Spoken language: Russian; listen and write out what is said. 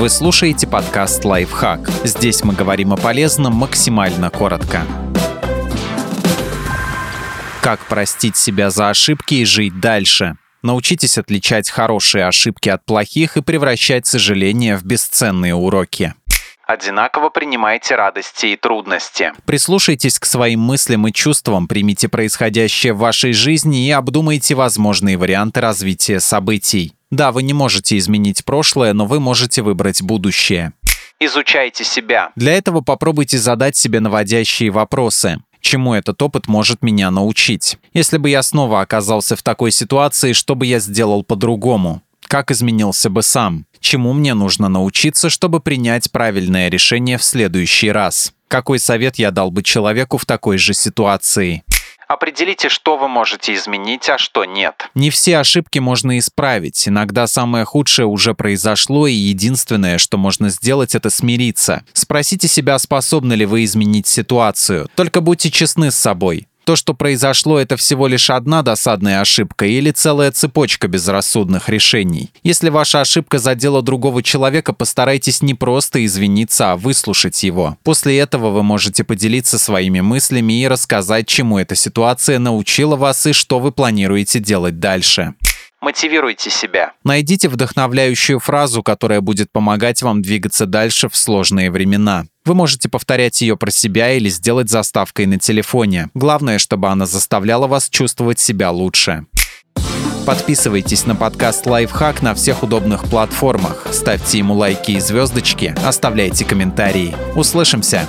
Вы слушаете подкаст «Лайфхак». Здесь мы говорим о полезном максимально коротко. Как простить себя за ошибки и жить дальше? Научитесь отличать хорошие ошибки от плохих и превращать сожаления в бесценные уроки. Одинаково принимайте радости и трудности. Прислушайтесь к своим мыслям и чувствам, примите происходящее в вашей жизни и обдумайте возможные варианты развития событий. Да, вы не можете изменить прошлое, но вы можете выбрать будущее. Изучайте себя. Для этого попробуйте задать себе наводящие вопросы. Чему этот опыт может меня научить? Если бы я снова оказался в такой ситуации, что бы я сделал по-другому? Как изменился бы сам? Чему мне нужно научиться, чтобы принять правильное решение в следующий раз? Какой совет я дал бы человеку в такой же ситуации? Определите, что вы можете изменить, а что нет. Не все ошибки можно исправить. Иногда самое худшее уже произошло, и единственное, что можно сделать, это смириться. Спросите себя, способны ли вы изменить ситуацию. Только будьте честны с собой. То, что произошло, это всего лишь одна досадная ошибка или целая цепочка безрассудных решений. Если ваша ошибка задела другого человека, постарайтесь не просто извиниться, а выслушать его. После этого вы можете поделиться своими мыслями и рассказать, чему эта ситуация научила вас и что вы планируете делать дальше. Мотивируйте себя. Найдите вдохновляющую фразу, которая будет помогать вам двигаться дальше в сложные времена. Вы можете повторять ее про себя или сделать заставкой на телефоне. Главное, чтобы она заставляла вас чувствовать себя лучше. Подписывайтесь на подкаст «Лайфхак» на всех удобных платформах, ставьте ему лайки и звездочки, оставляйте комментарии. Услышимся!